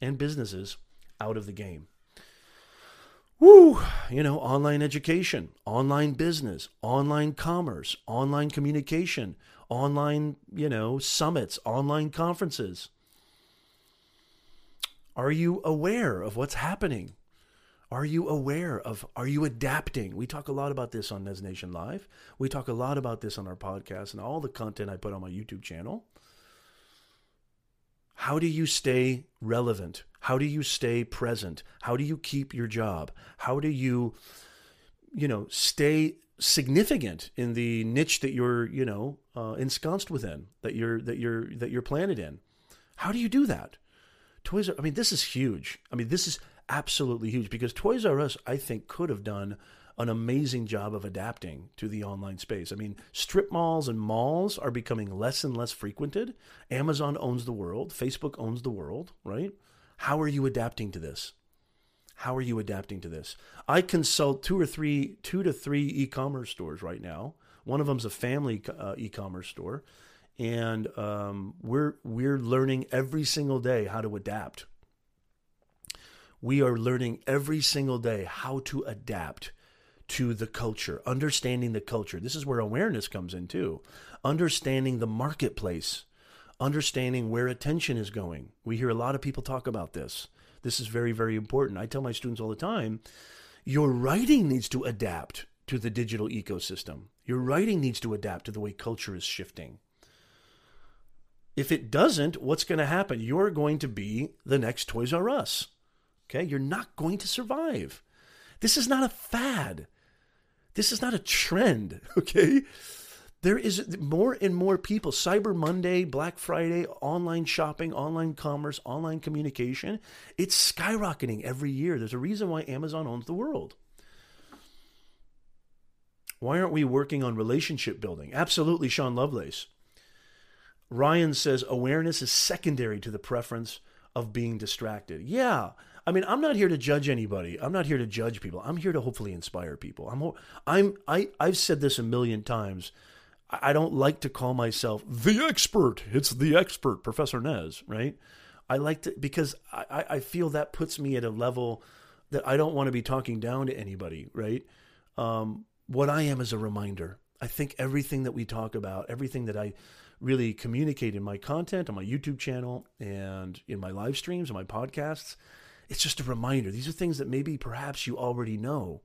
Speaker 1: and businesses out of the game. Woo! You know, online education, online business, online commerce, online communication, online, you know, summits, online conferences. Are you aware of what's happening? Are you aware of, are you adapting? We talk a lot about this on Nez Nation Live. We talk a lot about this on our podcast and all the content I put on my YouTube channel. How do you stay relevant? How do you stay present? How do you keep your job? How do you, you know, stay significant in the niche that you're, you know, uh, ensconced within, that you're that you're that you're planted in? How do you do that? Toys R I mean, this is huge. I mean, this is absolutely huge because Toys R Us, I think, could have done an amazing job of adapting to the online space. I mean, strip malls and malls are becoming less and less frequented. Amazon owns the world, Facebook owns the world, right? How are you adapting to this? How are you adapting to this? I consult two or three, two to three e-commerce stores right now. One of them's a family uh, e-commerce store and um, we're we're learning every single day how to adapt. We are learning every single day how to adapt to the culture, understanding the culture. This is where awareness comes in too. Understanding the marketplace, understanding where attention is going. We hear a lot of people talk about this. This is very, very important. I tell my students all the time your writing needs to adapt to the digital ecosystem. Your writing needs to adapt to the way culture is shifting. If it doesn't, what's going to happen? You're going to be the next Toys R Us. Okay? You're not going to survive. This is not a fad. This is not a trend. Okay? There is more and more people. Cyber Monday, Black Friday, online shopping, online commerce, online communication. It's skyrocketing every year. There's a reason why Amazon owns the world. Why aren't we working on relationship building? Absolutely, Sean Lovelace. Ryan says awareness is secondary to the preference of being distracted. Yeah. I mean, I'm not here to judge anybody. I'm not here to judge people. I'm here to hopefully inspire people. I'm I'm I I've said this a million times. I don't like to call myself the expert. It's the expert, Professor Nez, right? I like to because I, I feel that puts me at a level that I don't want to be talking down to anybody, right? Um, what I am is a reminder. I think everything that we talk about, everything that I really communicate in my content on my YouTube channel and in my live streams and my podcasts, it's just a reminder. These are things that maybe perhaps you already know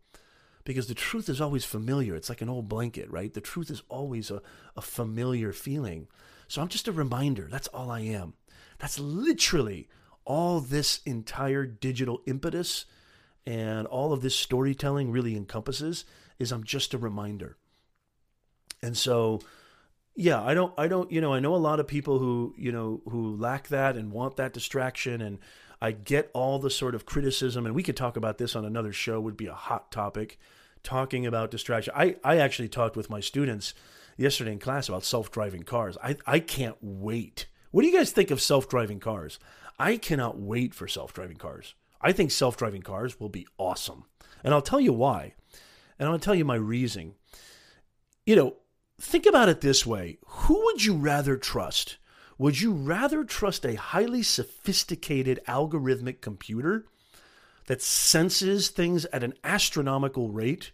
Speaker 1: because the truth is always familiar. It's like an old blanket, right? The truth is always a, a familiar feeling. So I'm just a reminder. That's all I am. That's literally all this entire digital impetus and all of this storytelling really encompasses is I'm just a reminder. And so yeah, I don't I don't, you know, I know a lot of people who, you know, who lack that and want that distraction and I get all the sort of criticism and we could talk about this on another show would be a hot topic talking about distraction. I I actually talked with my students yesterday in class about self-driving cars. I I can't wait. What do you guys think of self-driving cars? I cannot wait for self-driving cars. I think self-driving cars will be awesome. And I'll tell you why. And I'll tell you my reasoning. You know, think about it this way who would you rather trust? Would you rather trust a highly sophisticated algorithmic computer that senses things at an astronomical rate,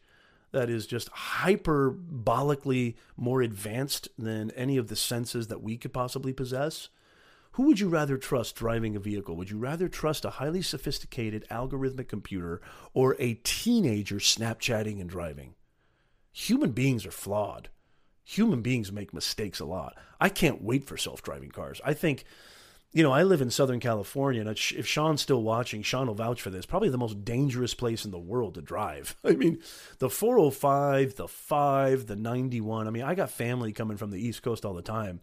Speaker 1: that is just hyperbolically more advanced than any of the senses that we could possibly possess? Who would you rather trust driving a vehicle? Would you rather trust a highly sophisticated algorithmic computer or a teenager Snapchatting and driving? Human beings are flawed. Human beings make mistakes a lot. I can't wait for self driving cars. I think, you know, I live in Southern California, and if Sean's still watching, Sean will vouch for this. Probably the most dangerous place in the world to drive. I mean, the 405, the 5, the 91. I mean, I got family coming from the East Coast all the time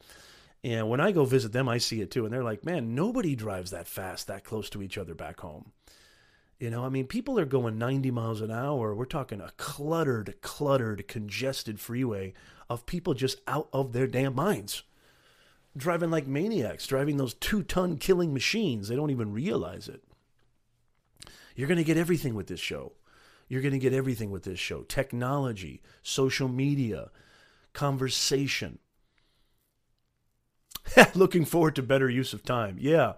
Speaker 1: and when I go visit them, I see it too. And they're like, man, nobody drives that fast, that close to each other back home. You know, I mean, people are going 90 miles an hour. We're talking a cluttered, cluttered, congested freeway of people just out of their damn minds. Driving like maniacs, driving those two ton killing machines. They don't even realize it. You're going to get everything with this show. You're going to get everything with this show technology, social media, conversation Looking forward to better use of time. Yeah.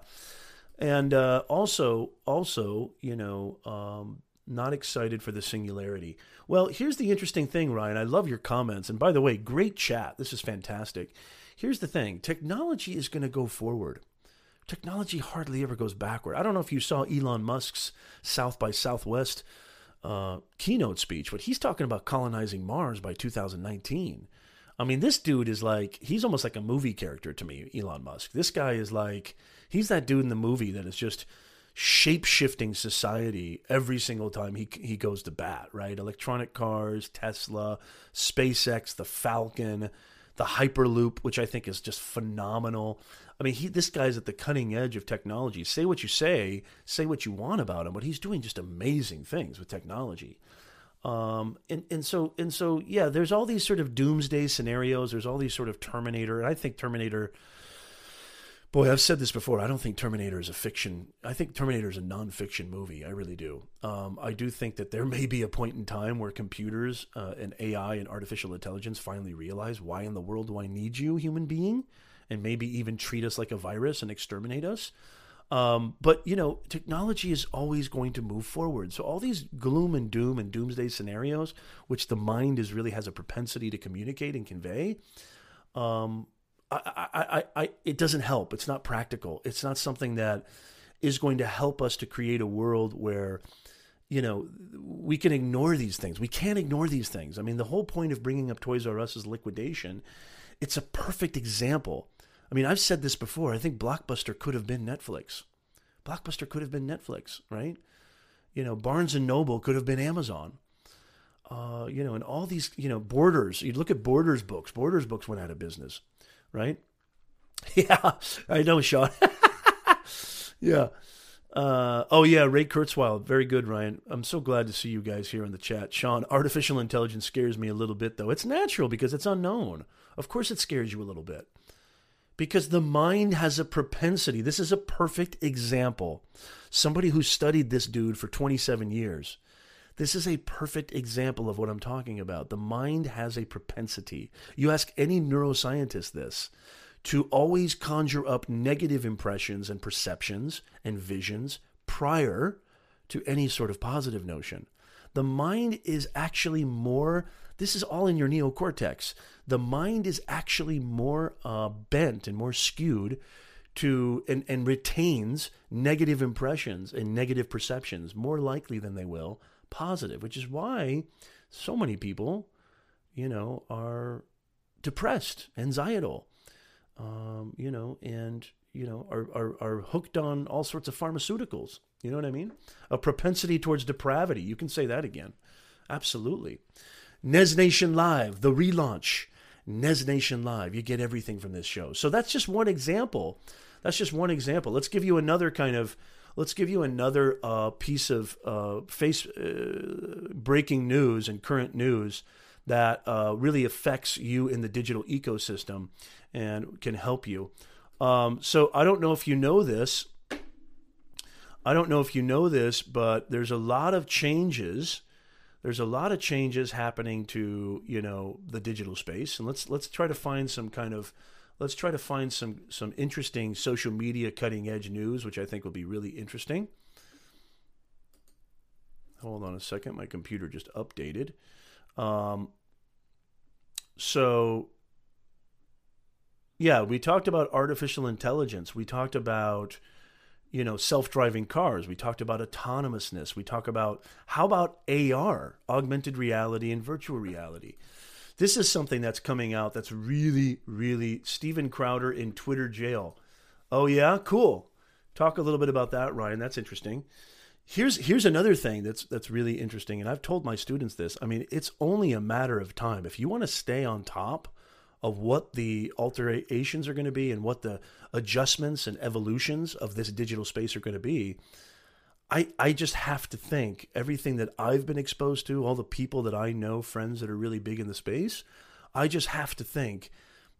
Speaker 1: And uh, also, also, you know, um, not excited for the singularity. Well, here's the interesting thing, Ryan. I love your comments. And by the way, great chat. This is fantastic. Here's the thing technology is going to go forward. Technology hardly ever goes backward. I don't know if you saw Elon Musk's South by Southwest uh, keynote speech, but he's talking about colonizing Mars by 2019. I mean, this dude is like, he's almost like a movie character to me, Elon Musk. This guy is like, he's that dude in the movie that is just shape shifting society every single time he, he goes to bat, right? Electronic cars, Tesla, SpaceX, the Falcon, the Hyperloop, which I think is just phenomenal. I mean, he, this guy's at the cutting edge of technology. Say what you say, say what you want about him, but he's doing just amazing things with technology. Um, and, and so and so yeah, there's all these sort of doomsday scenarios. There's all these sort of Terminator, and I think Terminator. Boy, I've said this before. I don't think Terminator is a fiction. I think Terminator is a nonfiction movie. I really do. Um, I do think that there may be a point in time where computers uh, and AI and artificial intelligence finally realize why in the world do I need you, human being, and maybe even treat us like a virus and exterminate us. Um, but you know, technology is always going to move forward. So all these gloom and doom and doomsday scenarios, which the mind is really has a propensity to communicate and convey, um, I, I, I, it doesn't help. It's not practical. It's not something that is going to help us to create a world where you know, we can ignore these things. We can't ignore these things. I mean, the whole point of bringing up Toys R Us is liquidation, it's a perfect example I mean, I've said this before. I think Blockbuster could have been Netflix. Blockbuster could have been Netflix, right? You know, Barnes and Noble could have been Amazon. uh, you know, and all these, you know, Borders. You look at Borders books. Borders books went out of business, right? Yeah, I know, Sean. yeah. Uh, oh yeah, Ray Kurzweil, very good, Ryan. I'm so glad to see you guys here in the chat. Sean, artificial intelligence scares me a little bit, though. It's natural because it's unknown. Of course, it scares you a little bit because the mind has a propensity. This is a perfect example. Somebody who studied this dude for 27 years this is a perfect example of what I'm talking about. The mind has a propensity. You ask any neuroscientist this to always conjure up negative impressions and perceptions and visions prior to any sort of positive notion. The mind is actually more, this is all in your neocortex. The mind is actually more uh, bent and more skewed to and, and retains negative impressions and negative perceptions more likely than they will positive, which is why so many people, you know, are depressed, anxietal, um, you know, and you know are, are are hooked on all sorts of pharmaceuticals. You know what I mean? A propensity towards depravity. You can say that again. Absolutely. Nez Nation Live, the relaunch. Nez Nation Live. You get everything from this show. So that's just one example. That's just one example. Let's give you another kind of let's give you another uh, piece of uh, face uh, breaking news and current news that uh, really affects you in the digital ecosystem and can help you. Um, so I don't know if you know this. I don't know if you know this, but there's a lot of changes. There's a lot of changes happening to you know the digital space, and let's let's try to find some kind of let's try to find some some interesting social media cutting edge news, which I think will be really interesting. Hold on a second, my computer just updated. Um, so, yeah, we talked about artificial intelligence. We talked about you know self-driving cars we talked about autonomousness we talk about how about ar augmented reality and virtual reality this is something that's coming out that's really, really Steven Crowder in Twitter jail. Oh yeah, cool. Talk a little bit about that, Ryan. That's interesting. Here's here's another thing that's that's really interesting, and I've told my students this. I mean, it's only a matter of time. If you want to stay on top of what the alterations are going to be and what the adjustments and evolutions of this digital space are going to be, I, I just have to think everything that I've been exposed to, all the people that I know, friends that are really big in the space, I just have to think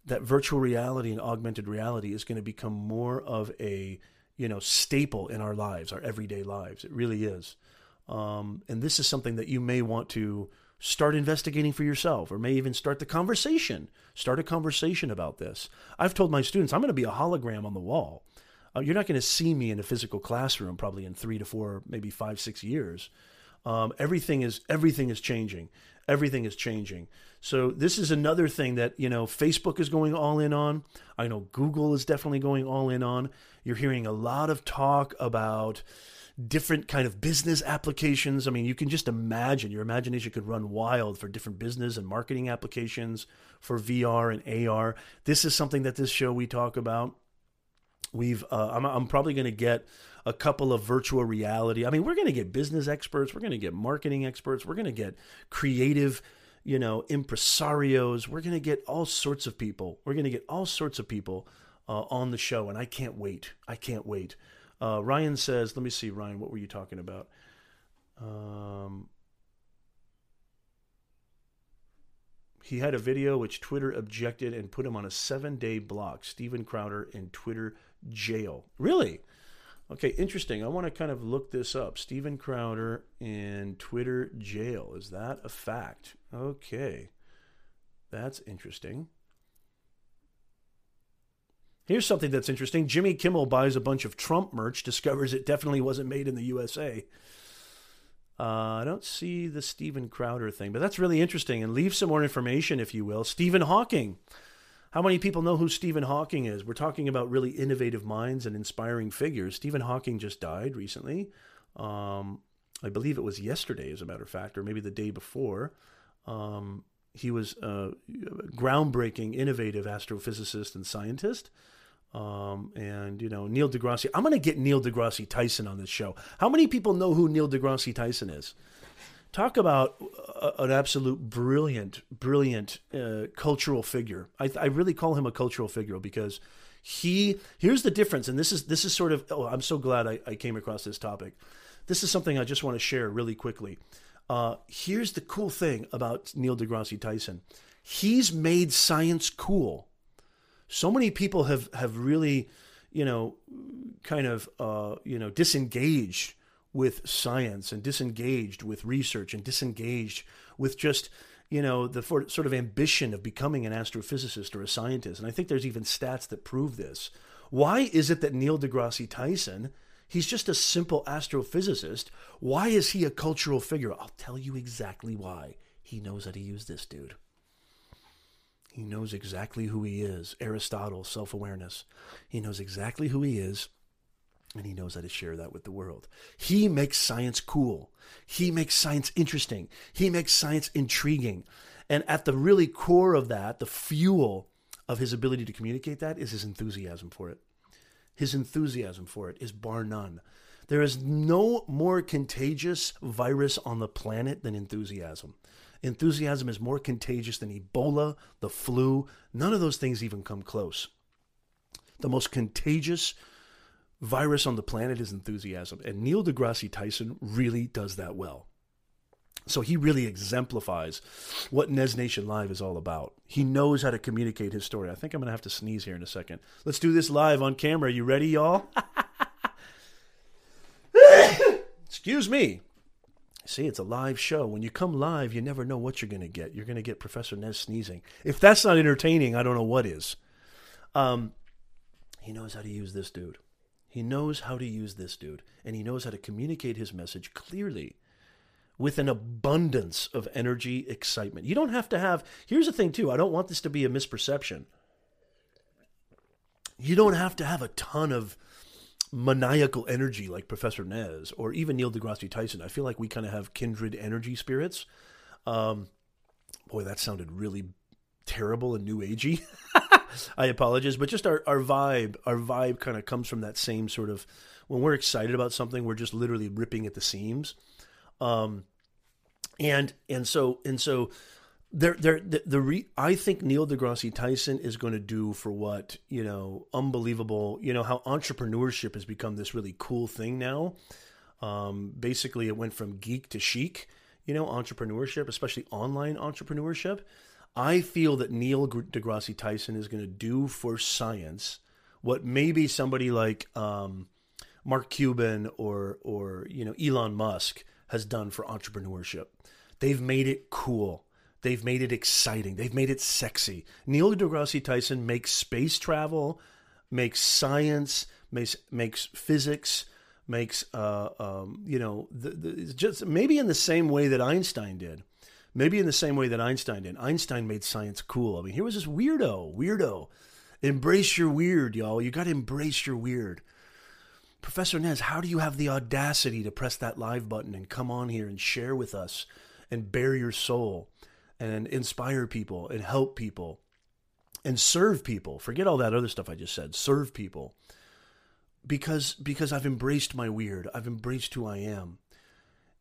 Speaker 1: that virtual reality and augmented reality is going to become more of a you know staple in our lives, our everyday lives. It really is, um, and this is something that you may want to start investigating for yourself, or may even start the conversation. Start a conversation about this. I've told my students I'm going to be a hologram on the wall. Uh, you're not going to see me in a physical classroom probably in three to four, maybe five, six years. Um, everything is everything is changing. Everything is changing. So this is another thing that you know Facebook is going all in on. I know Google is definitely going all in on. You're hearing a lot of talk about different kind of business applications. I mean, you can just imagine your imagination could run wild for different business and marketing applications for VR and AR. This is something that this show we talk about. We've uh, I'm, I'm probably going to get a couple of virtual reality. I mean, we're going to get business experts, we're going to get marketing experts, we're going to get creative, you know, impresarios. We're going to get all sorts of people. We're going to get all sorts of people uh, on the show, and I can't wait. I can't wait. Uh, Ryan says, "Let me see, Ryan. What were you talking about?" Um, he had a video which Twitter objected and put him on a seven-day block. Steven Crowder in Twitter jail. Really? Okay, interesting. I want to kind of look this up. Steven Crowder in Twitter jail. Is that a fact? Okay. That's interesting. Here's something that's interesting. Jimmy Kimmel buys a bunch of Trump merch, discovers it definitely wasn't made in the USA. Uh, I don't see the Steven Crowder thing, but that's really interesting. And leave some more information, if you will. Stephen Hawking how many people know who Stephen Hawking is? We're talking about really innovative minds and inspiring figures. Stephen Hawking just died recently. Um, I believe it was yesterday, as a matter of fact, or maybe the day before. Um, he was a groundbreaking, innovative astrophysicist and scientist. Um, and you know Neil deGrasse. I'm going to get Neil deGrasse Tyson on this show. How many people know who Neil deGrasse Tyson is? Talk about a, an absolute brilliant, brilliant uh, cultural figure. I, I really call him a cultural figure because he here's the difference, and this is this is sort of. Oh, I'm so glad I, I came across this topic. This is something I just want to share really quickly. Uh, here's the cool thing about Neil deGrasse Tyson. He's made science cool. So many people have have really, you know, kind of uh, you know disengaged with science and disengaged with research and disengaged with just you know the for, sort of ambition of becoming an astrophysicist or a scientist. And i think there's even stats that prove this. Why is it that neil degrasse tyson he's just a simple astrophysicist. Why is he a cultural figure? I'll tell you exactly why. He knows how to use this dude. He knows exactly who he is. Aristotle self-awareness. He knows exactly who he is and he knows how to share that with the world. He makes science cool. He makes science interesting. He makes science intriguing. And at the really core of that, the fuel of his ability to communicate that is his enthusiasm for it. His enthusiasm for it is bar none. There is no more contagious virus on the planet than enthusiasm. Enthusiasm is more contagious than Ebola, the flu. None of those things even come close. The most contagious virus on the planet is enthusiasm. And Neil deGrasse Tyson really does that well. So he really exemplifies what Nez Nation Live is all about. He knows how to communicate his story. I think I'm going to have to sneeze here in a second. Let's do this live on camera. You ready, y'all? Excuse me. See, it's a live show. When you come live, you never know what you're going to get. You're going to get Professor Nez sneezing. If that's not entertaining, I don't know what is. Um, he knows how to use this dude. He knows how to use this dude, and he knows how to communicate his message clearly with an abundance of energy, excitement. You don't have to have, here's the thing, too. I don't want this to be a misperception. You don't have to have a ton of maniacal energy like Professor Nez or even Neil deGrasse Tyson. I feel like we kind of have kindred energy spirits. Um, boy, that sounded really terrible and new agey. I apologize, but just our, our vibe, our vibe kind of comes from that same sort of when we're excited about something, we're just literally ripping at the seams. Um, and and so and so there there the, the re, I think Neil deGrasse Tyson is going to do for what you know unbelievable you know how entrepreneurship has become this really cool thing now. Um, basically, it went from geek to chic. You know, entrepreneurship, especially online entrepreneurship. I feel that Neil deGrasse Tyson is going to do for science what maybe somebody like um, Mark Cuban or or you know Elon Musk has done for entrepreneurship. They've made it cool. They've made it exciting. They've made it sexy. Neil deGrasse Tyson makes space travel, makes science, makes makes physics, makes uh, um, you know the, the, just maybe in the same way that Einstein did. Maybe in the same way that Einstein did. Einstein made science cool. I mean, here was this weirdo, weirdo. Embrace your weird, y'all. You got to embrace your weird. Professor Nez, how do you have the audacity to press that live button and come on here and share with us and bare your soul and inspire people and help people and serve people? Forget all that other stuff I just said. Serve people. Because because I've embraced my weird. I've embraced who I am.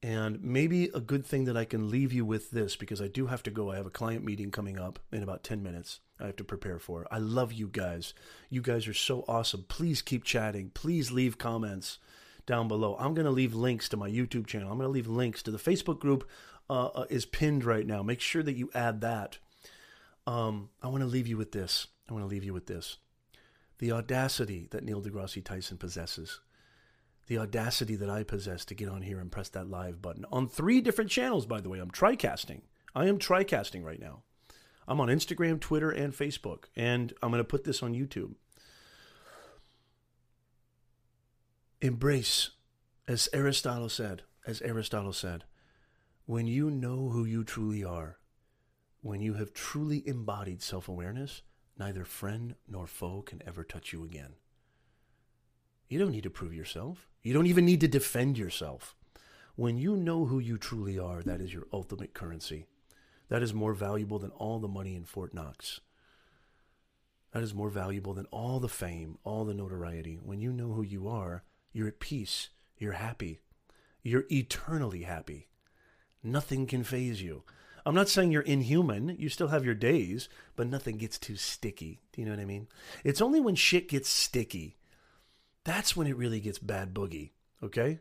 Speaker 1: And maybe a good thing that I can leave you with this because I do have to go. I have a client meeting coming up in about 10 minutes. I have to prepare for. I love you guys. You guys are so awesome. Please keep chatting. Please leave comments down below. I'm going to leave links to my YouTube channel. I'm going to leave links to the Facebook group uh, uh, is pinned right now. Make sure that you add that. Um, I want to leave you with this. I want to leave you with this. The audacity that Neil deGrasse Tyson possesses the audacity that I possess to get on here and press that live button on three different channels, by the way. I'm tricasting. I am tricasting right now. I'm on Instagram, Twitter, and Facebook, and I'm going to put this on YouTube. Embrace, as Aristotle said, as Aristotle said, when you know who you truly are, when you have truly embodied self awareness, neither friend nor foe can ever touch you again. You don't need to prove yourself. You don't even need to defend yourself. When you know who you truly are, that is your ultimate currency. That is more valuable than all the money in Fort Knox. That is more valuable than all the fame, all the notoriety. When you know who you are, you're at peace. You're happy. You're eternally happy. Nothing can phase you. I'm not saying you're inhuman. You still have your days, but nothing gets too sticky. Do you know what I mean? It's only when shit gets sticky that's when it really gets bad boogie. Okay,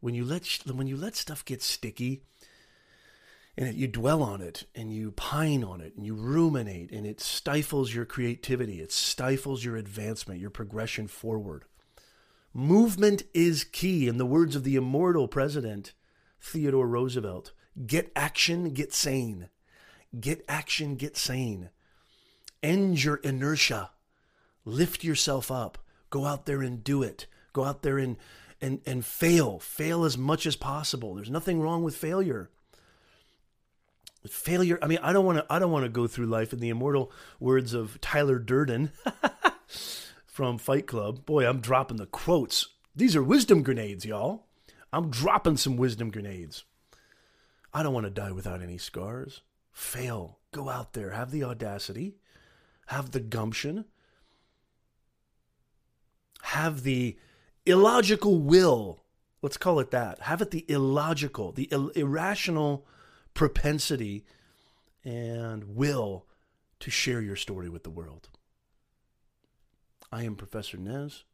Speaker 1: when you let when you let stuff get sticky, and you dwell on it and you pine on it and you ruminate and it stifles your creativity it stifles your advancement your progression forward. Movement is key. In the words of the immortal president theodore roosevelt get action get sane. Get action get sane. End your inertia. Lift yourself up go out there and do it. Go out there and and and fail. Fail as much as possible. There's nothing wrong with failure. Failure i mean i don't want to i don't want to go through life in the immortal words of tyler durden from fight club. Boy i'm dropping the quotes. These are wisdom grenades y'all. I'm dropping some wisdom grenades. I don't want to die without any scars. Fail. Go out there. Have the audacity. Have the gumption have the illogical will let's call it that have it the illogical the Ill- irrational propensity and will to share your story with the world. I am Professor Nez,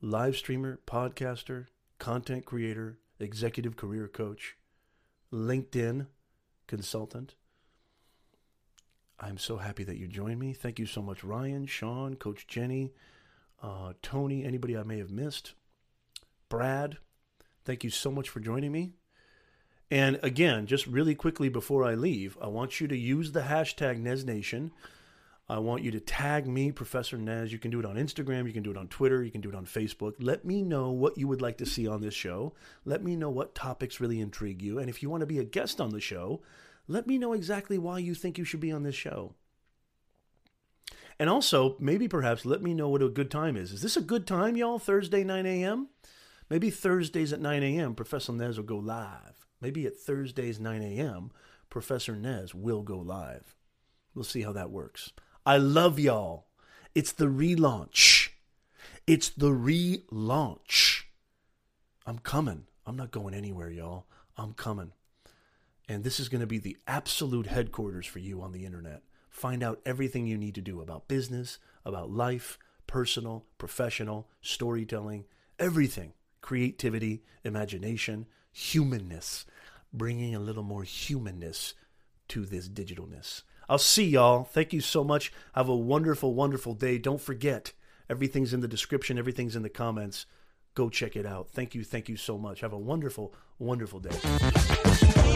Speaker 1: live streamer, podcaster, content creator, executive career coach, LinkedIn consultant. I'm so happy that you joined me. Thank you so much, Ryan, Sean, Coach Jenny, uh, Tony, anybody I may have missed, Brad. Thank you so much for joining me. And again, just really quickly before I leave, I want you to use the hashtag NezNation. I want you to tag me, Professor Nez. You can do it on Instagram, you can do it on Twitter, you can do it on Facebook. Let me know what you would like to see on this show. Let me know what topics really intrigue you. And if you want to be a guest on the show, let me know exactly why you think you should be on this show. And also, maybe perhaps let me know what a good time is. Is this a good time, y'all? Thursday, 9 a.m.? Maybe Thursdays at 9 a.m., Professor Nez will go live. Maybe at Thursdays 9 a.m., Professor Nez will go live. We'll see how that works. I love y'all. It's the relaunch. It's the relaunch. I'm coming. I'm not going anywhere, y'all. I'm coming. And this is going to be the absolute headquarters for you on the internet. Find out everything you need to do about business, about life, personal, professional, storytelling, everything creativity, imagination, humanness, bringing a little more humanness to this digitalness. I'll see y'all. Thank you so much. Have a wonderful, wonderful day. Don't forget, everything's in the description, everything's in the comments. Go check it out. Thank you, thank you so much. Have a wonderful, wonderful day.